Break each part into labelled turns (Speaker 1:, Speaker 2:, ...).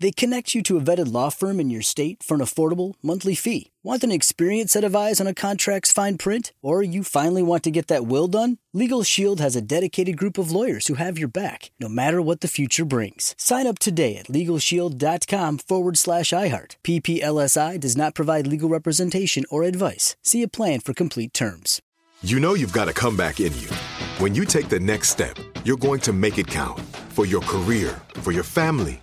Speaker 1: They connect you to a vetted law firm in your state for an affordable monthly fee. Want an experienced set of eyes on a contract's fine print? Or you finally want to get that will done? Legal Shield has a dedicated group of lawyers who have your back, no matter what the future brings. Sign up today at LegalShield.com forward slash iHeart. PPLSI does not provide legal representation or advice. See a plan for complete terms.
Speaker 2: You know you've got a comeback in you. When you take the next step, you're going to make it count for your career, for your family,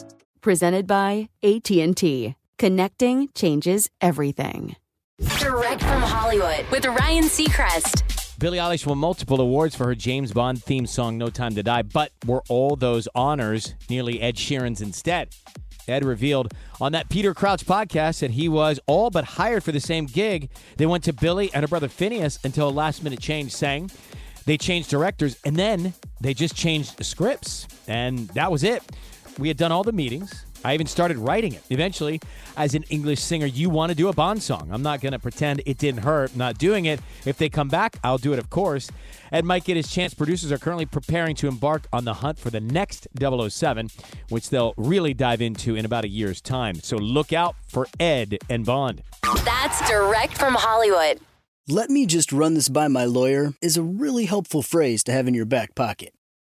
Speaker 3: presented by AT&T. Connecting changes everything.
Speaker 4: Direct from Hollywood with Ryan Seacrest.
Speaker 5: Billie Eilish won multiple awards for her James Bond theme song No Time to Die, but were all those honors nearly Ed Sheeran's instead? Ed revealed on that Peter Crouch podcast that he was all but hired for the same gig. They went to Billie and her brother Finneas until a last minute change, saying they changed directors and then they just changed the scripts. And that was it. We had done all the meetings. I even started writing it. Eventually, as an English singer, you want to do a Bond song. I'm not going to pretend it didn't hurt not doing it. If they come back, I'll do it, of course. Ed might get his chance. Producers are currently preparing to embark on the hunt for the next 007, which they'll really dive into in about a year's time. So look out for Ed and Bond.
Speaker 4: That's direct from Hollywood.
Speaker 1: Let me just run this by my lawyer is a really helpful phrase to have in your back pocket.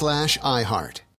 Speaker 6: slash iHeart.